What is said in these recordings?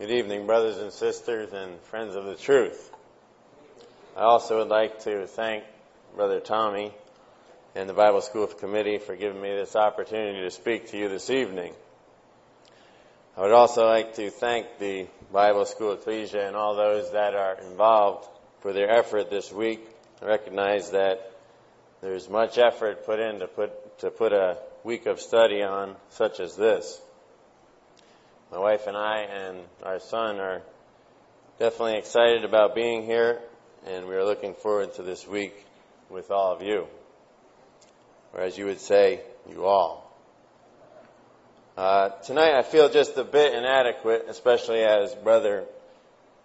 Good evening, brothers and sisters and friends of the truth. I also would like to thank Brother Tommy and the Bible School Committee for giving me this opportunity to speak to you this evening. I would also like to thank the Bible School Ecclesia and all those that are involved for their effort this week. I recognize that there's much effort put in to put, to put a week of study on such as this. My wife and I and our son are definitely excited about being here, and we are looking forward to this week with all of you. Or as you would say, you all. Uh, tonight I feel just a bit inadequate, especially as Brother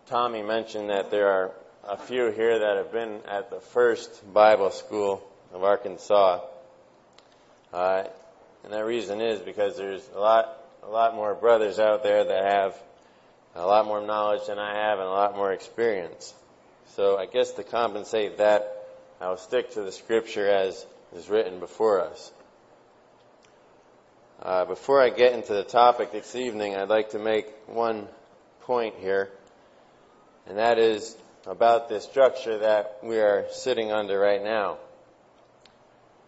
Tommy mentioned that there are a few here that have been at the first Bible school of Arkansas. Uh, and that reason is because there's a lot a lot more brothers out there that have a lot more knowledge than I have and a lot more experience. So I guess to compensate that, I'll stick to the scripture as is written before us. Uh, before I get into the topic this evening, I'd like to make one point here, and that is about the structure that we are sitting under right now.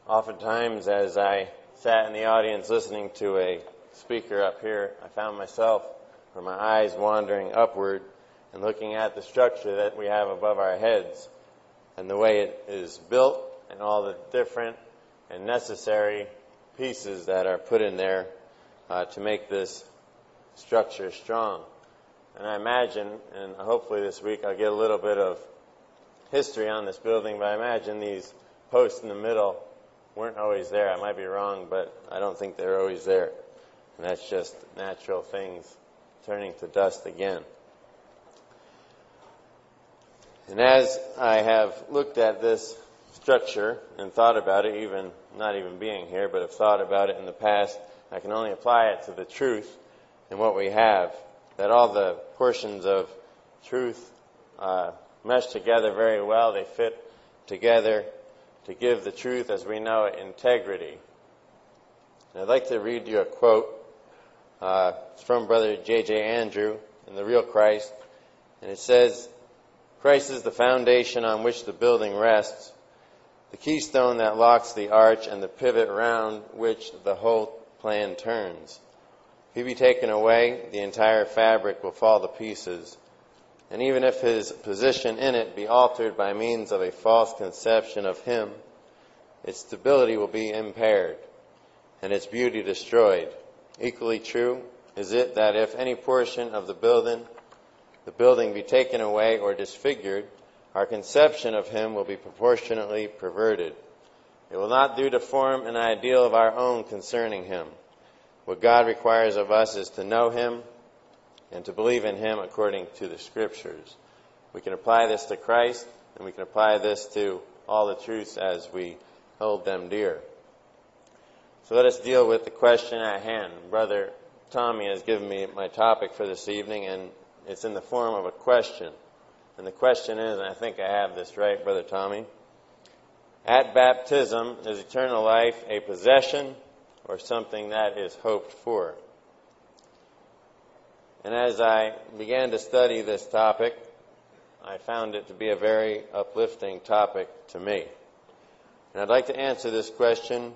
Oftentimes, as I sat in the audience listening to a speaker up here, I found myself with my eyes wandering upward and looking at the structure that we have above our heads and the way it is built and all the different and necessary pieces that are put in there uh, to make this structure strong. And I imagine, and hopefully this week I'll get a little bit of history on this building, but I imagine these posts in the middle weren't always there. I might be wrong, but I don't think they're always there. And that's just natural things turning to dust again. And as I have looked at this structure and thought about it, even not even being here, but have thought about it in the past, I can only apply it to the truth and what we have. That all the portions of truth uh, mesh together very well. They fit together to give the truth as we know it integrity. And I'd like to read you a quote uh, it's from Brother J.J. Andrew in The Real Christ. And it says, Christ is the foundation on which the building rests, the keystone that locks the arch, and the pivot round which the whole plan turns. If he be taken away, the entire fabric will fall to pieces. And even if his position in it be altered by means of a false conception of him, its stability will be impaired, and its beauty destroyed. Equally true is it that if any portion of the building, the building be taken away or disfigured, our conception of him will be proportionately perverted. It will not do to form an ideal of our own concerning him. What God requires of us is to know him and to believe in him according to the scriptures. We can apply this to Christ and we can apply this to all the truths as we hold them dear. So let us deal with the question at hand. Brother Tommy has given me my topic for this evening, and it's in the form of a question. And the question is, and I think I have this right, Brother Tommy. At baptism, is eternal life a possession or something that is hoped for? And as I began to study this topic, I found it to be a very uplifting topic to me. And I'd like to answer this question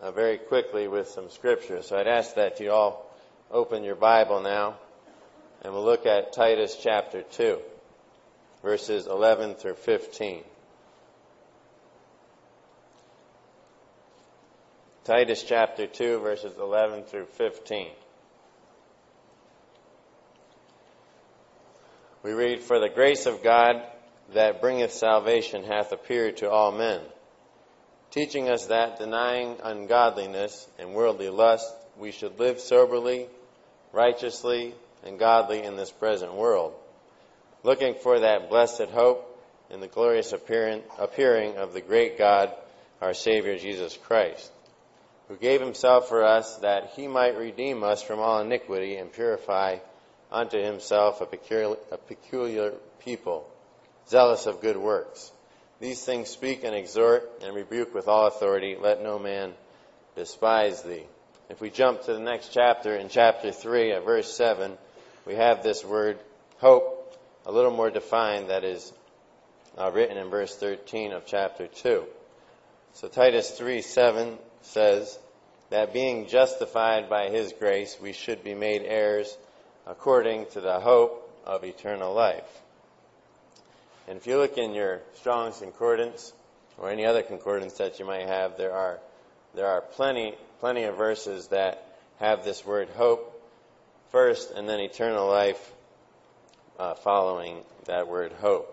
uh, very quickly with some scripture. So I'd ask that you all open your Bible now, and we'll look at Titus chapter 2, verses 11 through 15. Titus chapter 2, verses 11 through 15. We read, For the grace of God that bringeth salvation hath appeared to all men teaching us that, denying ungodliness and worldly lust, we should live soberly, righteously, and godly in this present world, looking for that blessed hope in the glorious appearing of the great God, our Savior Jesus Christ, who gave himself for us that he might redeem us from all iniquity and purify unto himself a peculiar, a peculiar people, zealous of good works. These things speak and exhort and rebuke with all authority. Let no man despise thee. If we jump to the next chapter, in chapter 3, at verse 7, we have this word hope a little more defined that is uh, written in verse 13 of chapter 2. So Titus 3 7 says that being justified by his grace, we should be made heirs according to the hope of eternal life. And if you look in your Strong's Concordance or any other concordance that you might have, there are there are plenty plenty of verses that have this word hope first and then eternal life uh, following that word hope.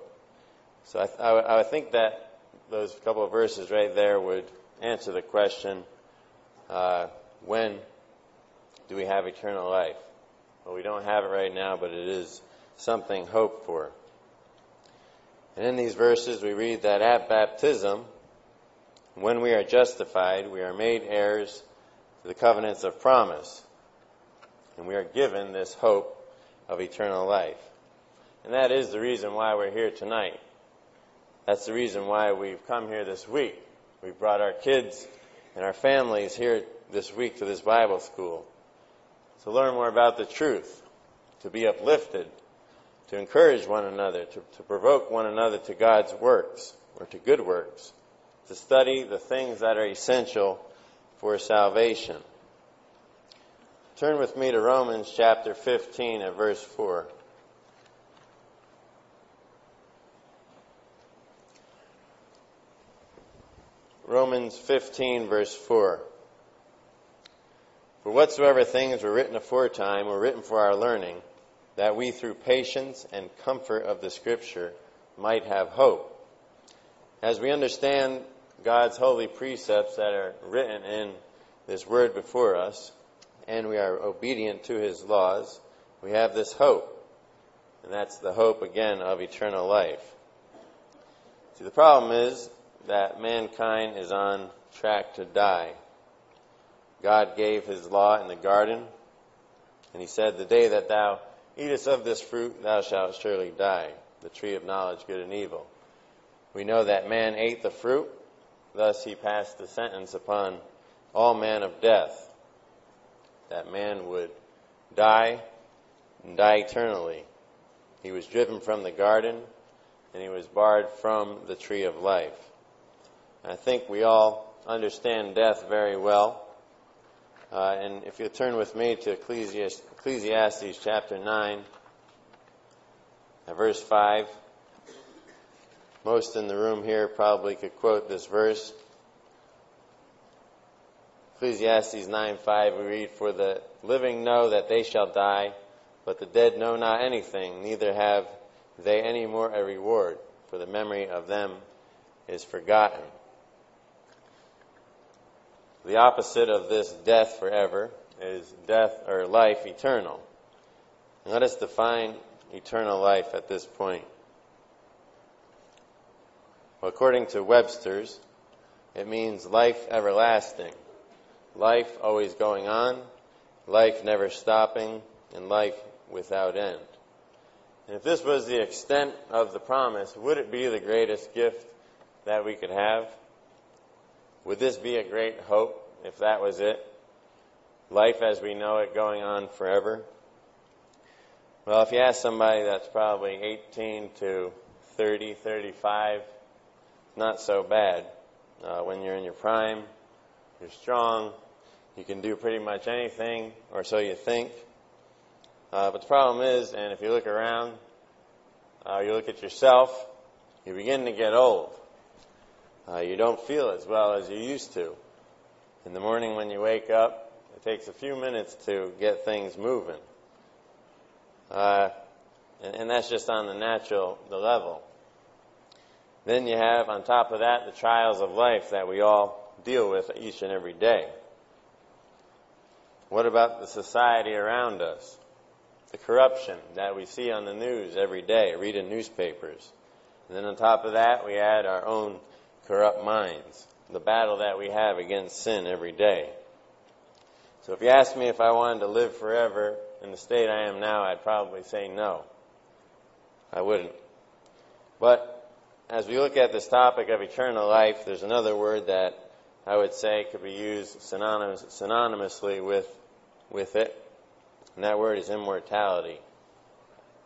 So I, th- I, w- I would think that those couple of verses right there would answer the question uh, when do we have eternal life? Well, we don't have it right now, but it is something hoped for. And in these verses, we read that at baptism, when we are justified, we are made heirs to the covenants of promise. And we are given this hope of eternal life. And that is the reason why we're here tonight. That's the reason why we've come here this week. We've brought our kids and our families here this week to this Bible school to learn more about the truth, to be uplifted, to encourage one another, to, to provoke one another to God's works or to good works, to study the things that are essential for salvation. Turn with me to Romans chapter 15 and verse 4. Romans 15 verse 4. For whatsoever things were written aforetime were written for our learning, that we through patience and comfort of the Scripture might have hope. As we understand God's holy precepts that are written in this word before us, and we are obedient to His laws, we have this hope. And that's the hope, again, of eternal life. See, the problem is that mankind is on track to die. God gave his law in the garden, and he said, The day that thou eatest of this fruit, thou shalt surely die, the tree of knowledge, good and evil. We know that man ate the fruit, thus he passed the sentence upon all man of death, that man would die and die eternally. He was driven from the garden, and he was barred from the tree of life. I think we all understand death very well. Uh, and if you'll turn with me to Ecclesiastes, Ecclesiastes chapter 9, uh, verse 5. Most in the room here probably could quote this verse. Ecclesiastes 9:5 we read, "For the living know that they shall die, but the dead know not anything, neither have they any more a reward, for the memory of them is forgotten." The opposite of this death forever is death or life eternal. Let us define eternal life at this point. According to Webster's, it means life everlasting, life always going on, life never stopping, and life without end. And if this was the extent of the promise, would it be the greatest gift that we could have? Would this be a great hope if that was it? Life as we know it going on forever? Well, if you ask somebody that's probably 18 to 30, 35, not so bad. Uh, when you're in your prime, you're strong, you can do pretty much anything, or so you think. Uh, but the problem is, and if you look around, uh, you look at yourself, you begin to get old. Uh, you don't feel as well as you used to. In the morning when you wake up, it takes a few minutes to get things moving. Uh, and, and that's just on the natural, the level. Then you have, on top of that, the trials of life that we all deal with each and every day. What about the society around us? The corruption that we see on the news every day, read in newspapers. And then on top of that, we add our own corrupt minds, the battle that we have against sin every day. So if you ask me if I wanted to live forever in the state I am now, I'd probably say no. I wouldn't. But as we look at this topic of eternal life, there's another word that I would say could be used synonymous, synonymously with, with it, and that word is immortality.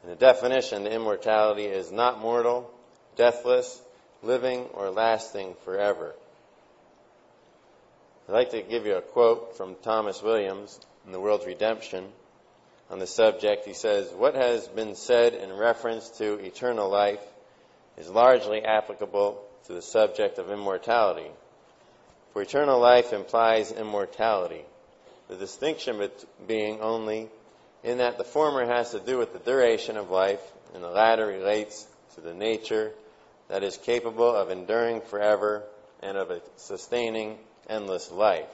And the definition, the immortality is not mortal, deathless, living, or lasting forever. I'd like to give you a quote from Thomas Williams in The World's Redemption on the subject. He says, What has been said in reference to eternal life is largely applicable to the subject of immortality. For eternal life implies immortality, the distinction being only in that the former has to do with the duration of life, and the latter relates to the nature that is capable of enduring forever and of sustaining endless life.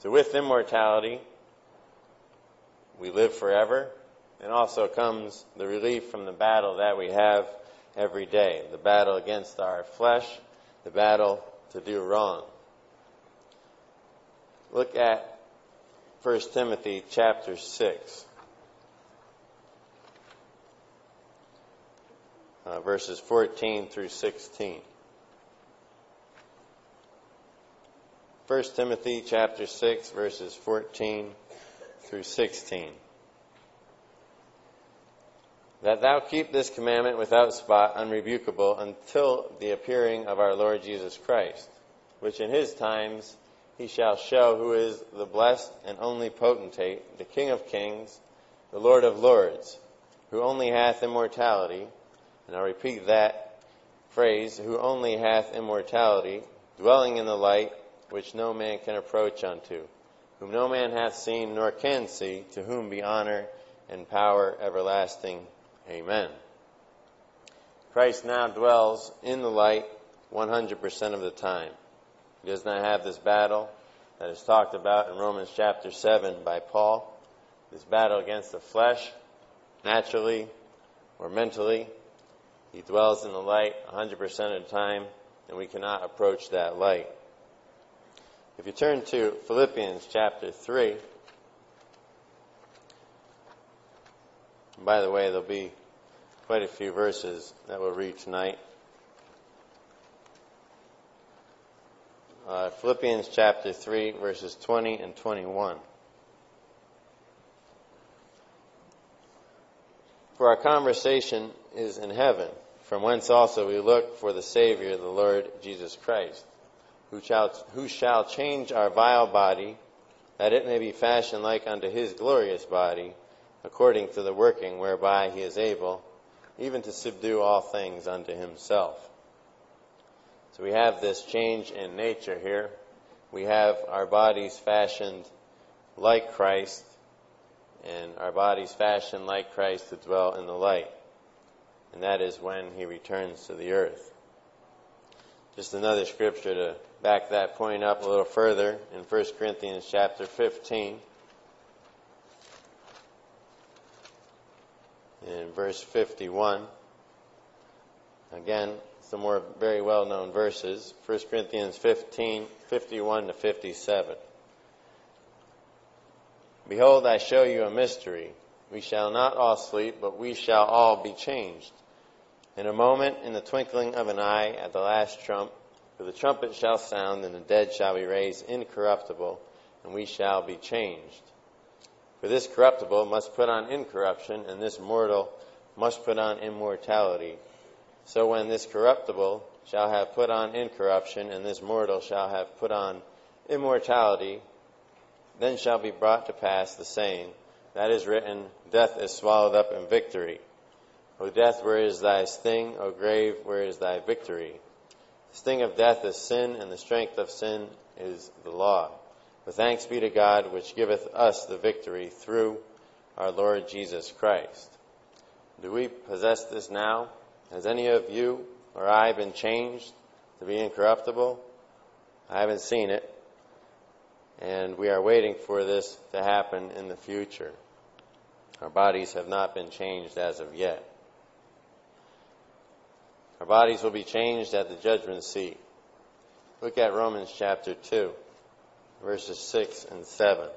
So, with immortality, we live forever, and also comes the relief from the battle that we have every day the battle against our flesh, the battle to do wrong. Look at 1 Timothy chapter 6. Uh, verses 14 through 16. 1 Timothy chapter 6 verses 14 through 16. That thou keep this commandment without spot, unrebukable, until the appearing of our Lord Jesus Christ, which in his times he shall show who is the blessed and only potentate, the King of kings, the Lord of lords, who only hath immortality, and I'll repeat that phrase, who only hath immortality, dwelling in the light which no man can approach unto, whom no man hath seen nor can see, to whom be honor and power everlasting. Amen. Christ now dwells in the light 100% of the time. He does not have this battle that is talked about in Romans chapter 7 by Paul. This battle against the flesh, naturally or mentally. He dwells in the light 100% of the time, and we cannot approach that light. If you turn to Philippians chapter 3, by the way, there'll be quite a few verses that we'll read tonight. uh, Philippians chapter 3, verses 20 and 21. For our conversation is in heaven, from whence also we look for the Savior, the Lord Jesus Christ, who shall, who shall change our vile body, that it may be fashioned like unto his glorious body, according to the working whereby he is able, even to subdue all things unto himself. So we have this change in nature here. We have our bodies fashioned like Christ, and our bodies fashioned like Christ to dwell in the light. And that is when he returns to the earth. Just another scripture to back that point up a little further in 1 Corinthians chapter 15. In verse 51. Again, some more very well known verses 1 Corinthians 15 51 to 57. Behold, I show you a mystery. We shall not all sleep, but we shall all be changed. In a moment, in the twinkling of an eye, at the last trump, for the trumpet shall sound, and the dead shall be raised incorruptible, and we shall be changed. For this corruptible must put on incorruption, and this mortal must put on immortality. So when this corruptible shall have put on incorruption, and this mortal shall have put on immortality, then shall be brought to pass the saying that is written, Death is swallowed up in victory. O death, where is thy sting? O grave, where is thy victory? The sting of death is sin, and the strength of sin is the law. But thanks be to God, which giveth us the victory through our Lord Jesus Christ. Do we possess this now? Has any of you or I been changed to be incorruptible? I haven't seen it. And we are waiting for this to happen in the future. Our bodies have not been changed as of yet. Our bodies will be changed at the judgment seat. Look at Romans chapter 2, verses 6 and 7.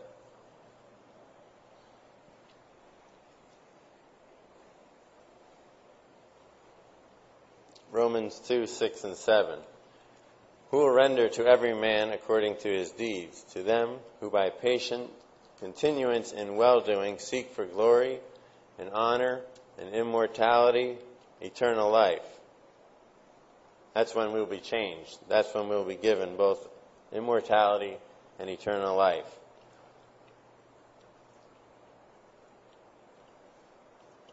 Romans 2, 6, and 7. Who will render to every man according to his deeds, to them who by patient continuance in well doing seek for glory and honor and immortality, eternal life. That's when we'll be changed. That's when we'll be given both immortality and eternal life.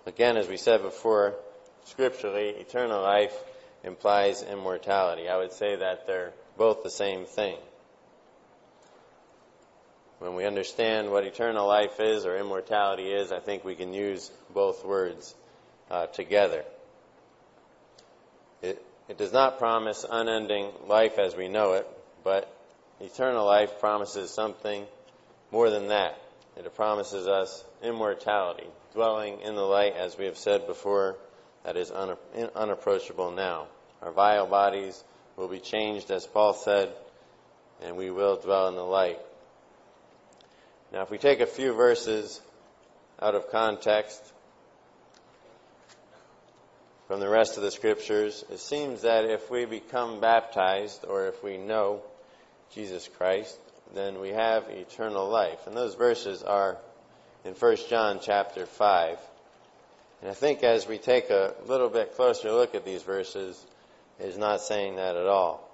Again, as we said before, scripturally, eternal life implies immortality. I would say that they're both the same thing. When we understand what eternal life is or immortality is, I think we can use both words uh, together. It, it does not promise unending life as we know it, but eternal life promises something more than that. It promises us immortality, dwelling in the light, as we have said before, that is unapproachable now. Our vile bodies will be changed, as Paul said, and we will dwell in the light. Now, if we take a few verses out of context from the rest of the scriptures, it seems that if we become baptized or if we know Jesus Christ, then we have eternal life. And those verses are in 1 John chapter 5. And I think as we take a little bit closer look at these verses, is not saying that at all.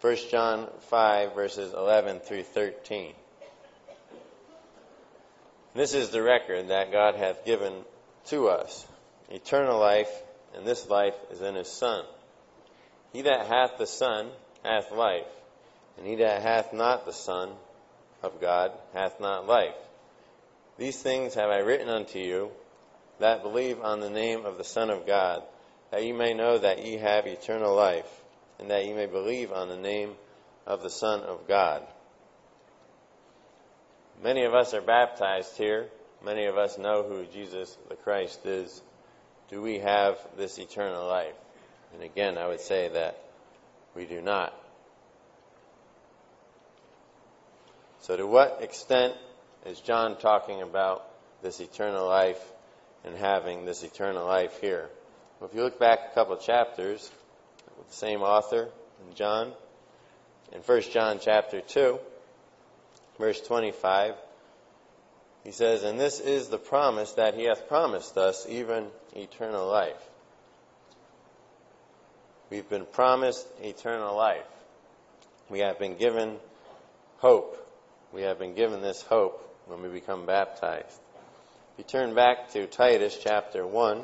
1 John 5, verses 11 through 13. This is the record that God hath given to us eternal life, and this life is in His Son. He that hath the Son hath life, and he that hath not the Son of God hath not life. These things have I written unto you that believe on the name of the Son of God, that ye may know that ye have eternal life, and that ye may believe on the name of the Son of God. Many of us are baptized here. Many of us know who Jesus the Christ is. Do we have this eternal life? And again, I would say that we do not. So, to what extent is John talking about this eternal life and having this eternal life here? Well, if you look back a couple chapters with the same author, John, in 1 John chapter 2, verse 25, he says, And this is the promise that he hath promised us, even eternal life. We've been promised eternal life. We have been given hope we have been given this hope when we become baptized. If you turn back to Titus chapter 1,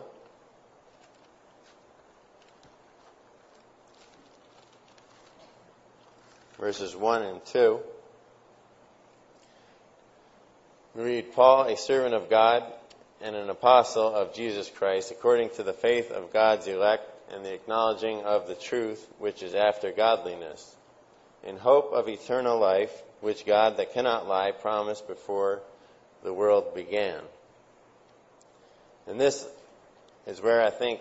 verses 1 and 2, we read, Paul, a servant of God and an apostle of Jesus Christ, according to the faith of God's elect and the acknowledging of the truth which is after godliness, in hope of eternal life which God that cannot lie promised before the world began. And this is where I think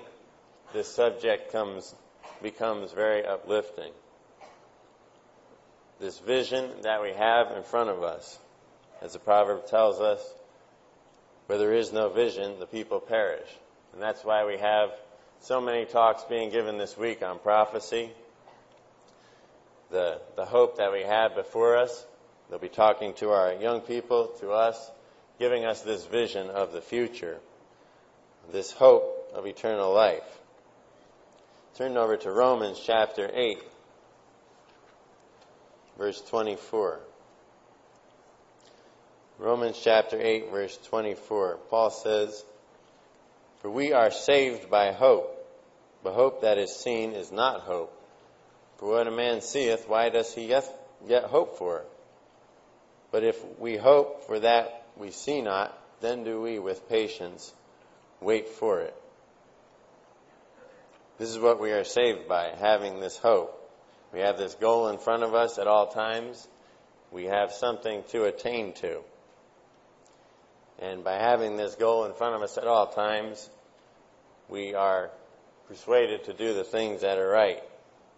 this subject comes becomes very uplifting. This vision that we have in front of us, as the proverb tells us, where there is no vision, the people perish. And that's why we have so many talks being given this week on prophecy, the, the hope that we have before us, They'll be talking to our young people, to us, giving us this vision of the future, this hope of eternal life. Turn over to Romans chapter 8, verse 24. Romans chapter 8, verse 24. Paul says, For we are saved by hope, but hope that is seen is not hope. For what a man seeth, why does he yet, yet hope for? But if we hope for that we see not, then do we with patience wait for it. This is what we are saved by, having this hope. We have this goal in front of us at all times. We have something to attain to. And by having this goal in front of us at all times, we are persuaded to do the things that are right.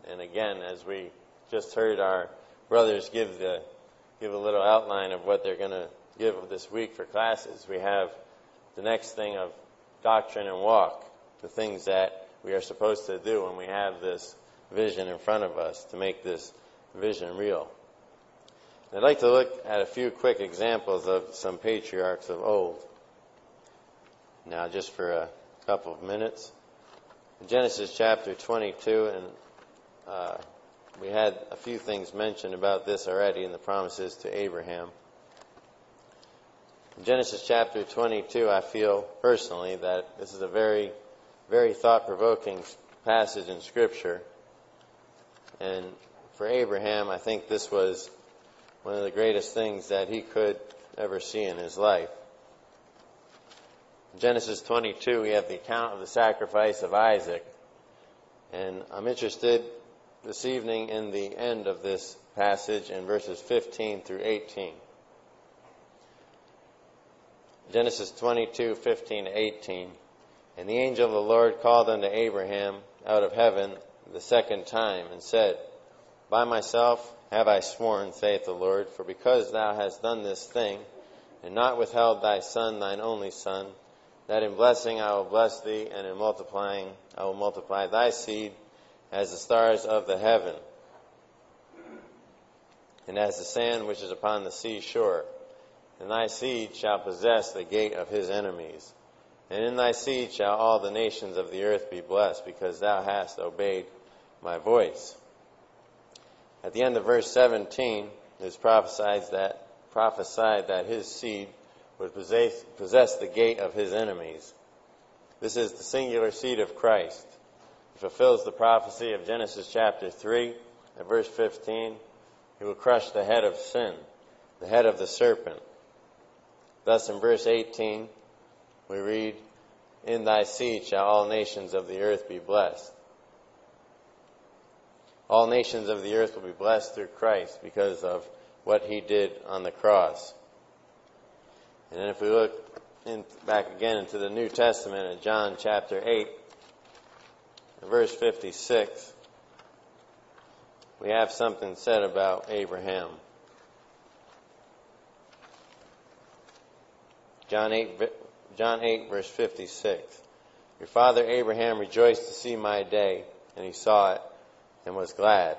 And again, as we just heard our brothers give the give a little outline of what they're going to give this week for classes. We have the next thing of doctrine and walk, the things that we are supposed to do when we have this vision in front of us to make this vision real. I'd like to look at a few quick examples of some patriarchs of old. Now, just for a couple of minutes. In Genesis chapter 22, and uh, we had a few things mentioned about this already in the promises to Abraham. In Genesis chapter 22, I feel personally that this is a very, very thought provoking passage in Scripture. And for Abraham, I think this was one of the greatest things that he could ever see in his life. In Genesis 22, we have the account of the sacrifice of Isaac. And I'm interested this evening in the end of this passage in verses 15 through 18. Genesis 22, 15 to 18. And the angel of the Lord called unto Abraham out of heaven the second time and said, By myself have I sworn, saith the Lord, for because thou hast done this thing, and not withheld thy son, thine only son, that in blessing I will bless thee, and in multiplying I will multiply thy seed as the stars of the heaven, and as the sand which is upon the sea shore. And thy seed shall possess the gate of his enemies. And in thy seed shall all the nations of the earth be blessed, because thou hast obeyed my voice. At the end of verse 17, it is prophesied that, prophesied that his seed would possess, possess the gate of his enemies. This is the singular seed of Christ. Fulfills the prophecy of Genesis chapter 3 at verse 15. He will crush the head of sin, the head of the serpent. Thus in verse 18, we read, In thy seed shall all nations of the earth be blessed. All nations of the earth will be blessed through Christ because of what he did on the cross. And then if we look in, back again into the New Testament in John chapter 8, verse 56, we have something said about Abraham. John 8, John 8, verse 56. Your father Abraham rejoiced to see my day, and he saw it and was glad.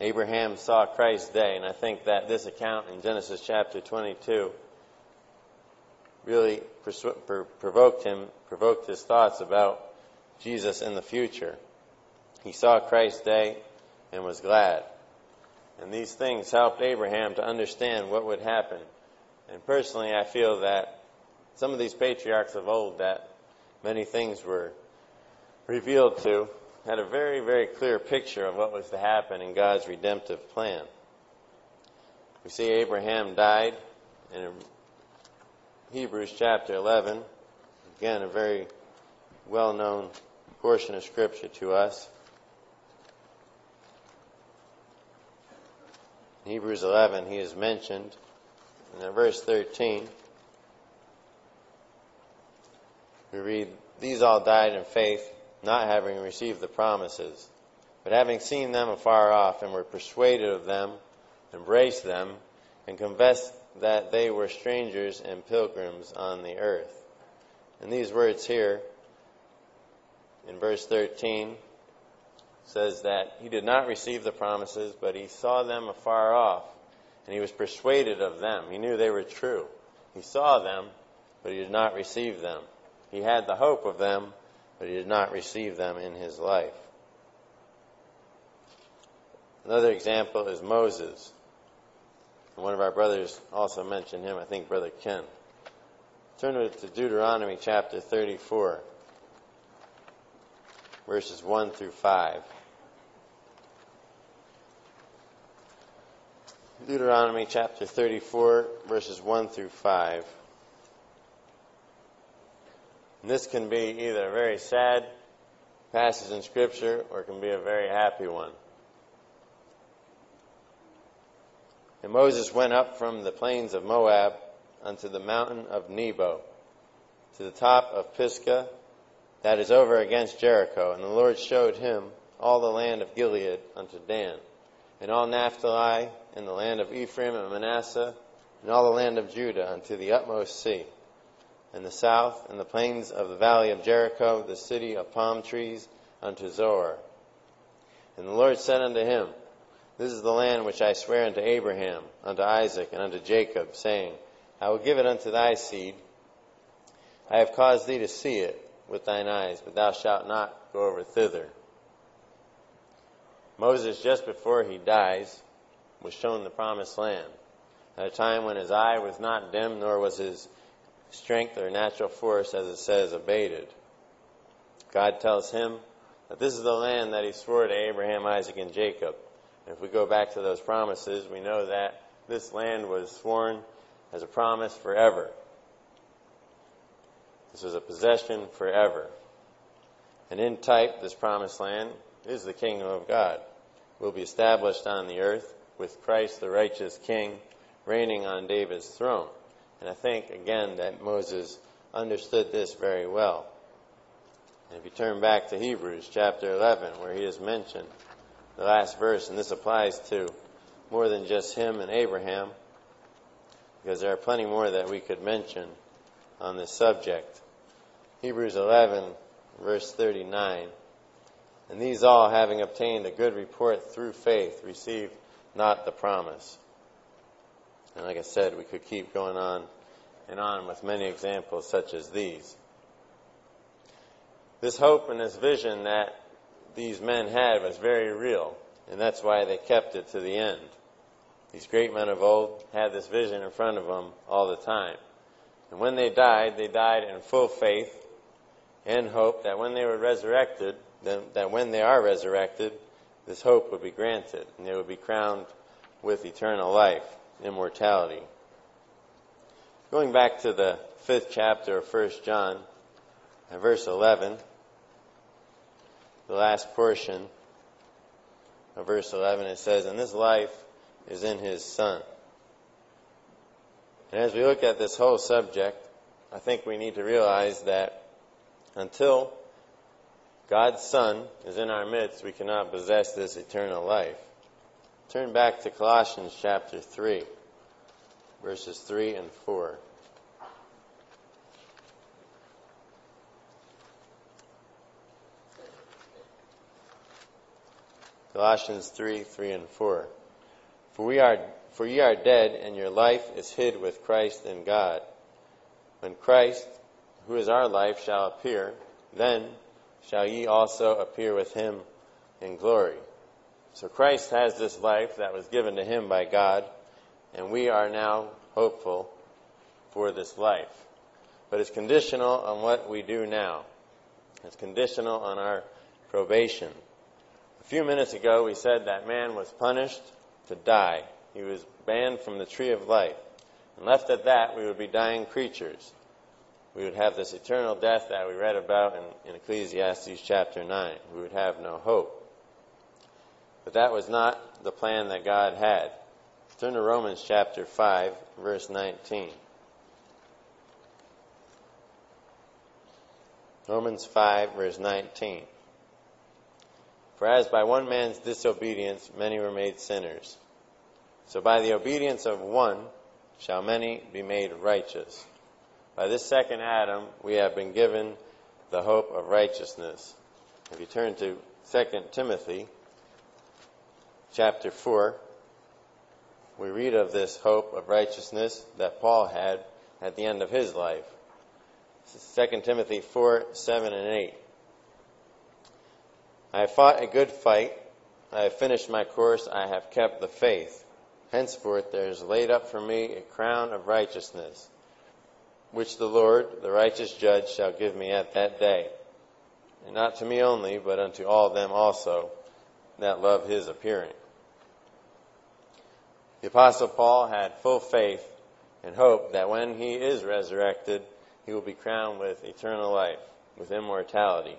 Abraham saw Christ's day, and I think that this account in Genesis chapter 22 really provoked him, provoked his thoughts about Jesus in the future. He saw Christ's day and was glad. And these things helped Abraham to understand what would happen. And personally, I feel that some of these patriarchs of old that many things were revealed to had a very, very clear picture of what was to happen in God's redemptive plan. We see Abraham died in Hebrews chapter 11. Again, a very well known portion of Scripture to us. In Hebrews 11, he is mentioned. in verse 13, we read, These all died in faith not having received the promises, but having seen them afar off and were persuaded of them, embraced them, and confessed that they were strangers and pilgrims on the earth. And these words here in verse 13 says that he did not receive the promises, but he saw them afar off, and he was persuaded of them. He knew they were true. He saw them, but he did not receive them. He had the hope of them, but he did not receive them in his life. Another example is Moses. one of our brothers also mentioned him, I think Brother Ken. Turn to Deuteronomy chapter 34, verses 1 through 5. Deuteronomy chapter 34, verses 1 through 5. And this can be either a very sad passage in Scripture or it can be a very happy one. And Moses went up from the plains of Moab unto the mountain of Nebo, to the top of Pisgah, that is over against Jericho. And the Lord showed him all the land of Gilead unto Dan, and all Naphtali, and the land of Ephraim and Manasseh, and all the land of Judah unto the utmost sea and the south, and the plains of the valley of Jericho, the city of palm trees, unto Zoar. And the Lord said unto him, This is the land which I swear unto Abraham, unto Isaac, and unto Jacob, saying, I will give it unto thy seed. I have caused thee to see it with thine eyes, but thou shalt not go over thither. Moses, just before he dies, was shown the promised land at a time when his eye was not dim, nor was his strength or natural force, as it says, abated. God tells him that this is the land that he swore to Abraham, Isaac, and Jacob. And if we go back to those promises, we know that this land was sworn as a promise forever. This is a possession forever. And in type, this promised land is the kingdom of God. Will be established on the earth with Christ, the righteous King, reigning on David's throne. And I think, again, that Moses understood this very well. And if you turn back to Hebrews chapter 11, where he is mentioned, the last verse, and this applies to more than just him and Abraham, because there are plenty more that we could mention on this subject. Hebrews 11, verse 39. And these all, having obtained a good report through faith, received not the promise. And like I said, we could keep going on and on with many examples such as these. This hope and this vision that these men had was very real, and that's why they kept it to the end. These great men of old had this vision in front of them all the time. And when they died, they died in full faith and hope that when they were resurrected, that when they are resurrected, this hope would be granted and they would be crowned with eternal life, immortality. Going back to the fifth chapter of 1 John, verse 11, the last portion of verse 11, it says, And this life is in his Son. And as we look at this whole subject, I think we need to realize that until God's Son is in our midst, we cannot possess this eternal life. Turn back to Colossians chapter 3, verses 3 and 4. Colossians 3, 3 and 4. For we are, for ye are dead, and your life is hid with Christ in God. When Christ, who is our life, shall appear, then shall ye also appear with him in glory. So Christ has this life that was given to him by God, and we are now hopeful for this life. But it's conditional on what we do now. It's conditional on our probation. A few minutes ago, we said that man was punished to die. He was banned from the tree of life. And left at that, we would be dying creatures we would have this eternal death that we read about in, in Ecclesiastes chapter 9. We would have no hope. But that was not the plan that God had. Turn to Romans chapter 5, verse 19. Romans 5, verse 19. For as by one man's disobedience many were made sinners, so by the obedience of one shall many be made righteous. By this second Adam, we have been given the hope of righteousness. If you turn to 2 Timothy chapter 4, we read of this hope of righteousness that Paul had at the end of his life. 2 Timothy 4, 7 and 8. I have fought a good fight. I have finished my course. I have kept the faith. Henceforth there is laid up for me a crown of righteousness which the Lord, the righteous judge, shall give me at that day. And not to me only, but unto all them also that love his appearing. The Apostle Paul had full faith and hope that when he is resurrected, he will be crowned with eternal life, with immortality.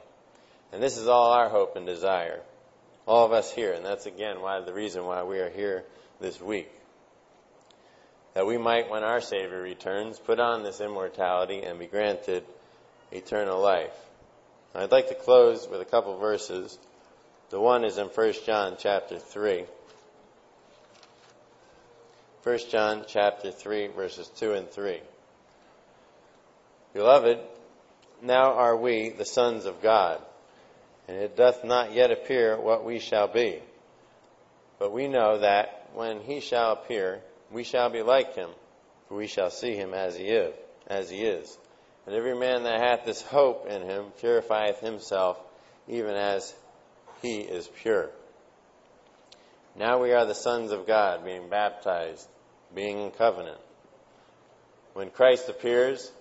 And this is all our hope and desire. All of us here, and that's again why the reason why we are here this week that we might, when our Savior returns, put on this immortality and be granted eternal life. I'd like to close with a couple verses. The one is in 1 John chapter 3. 1 John chapter 3 verses 2 and 3. Beloved, now are we the sons of God, and it doth not yet appear what we shall be. But we know that when he shall appear, we shall be like him, for we shall see him as he is. As he is. And every man that hath this hope in him purifieth himself, even as he is pure. Now we are the sons of God, being baptized, being in covenant. When Christ appears,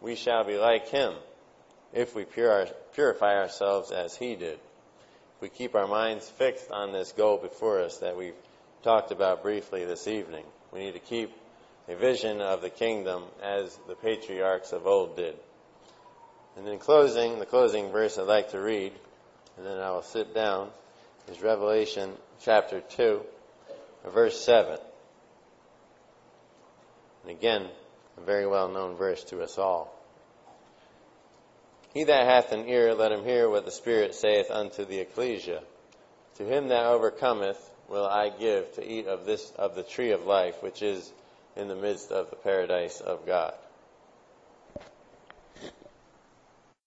we shall be like him, if we purify ourselves as he did. If we keep our minds fixed on this goal before us that we've talked about briefly this evening, we need to keep a vision of the kingdom as the patriarchs of old did. And in closing, the closing verse I'd like to read, and then I will sit down, is Revelation chapter 2, verse 7. And again, a very well known verse to us all. He that hath an ear, let him hear what the Spirit saith unto the ecclesia. To him that overcometh will I give to eat of this of the tree of life, which is in the midst of the paradise of God.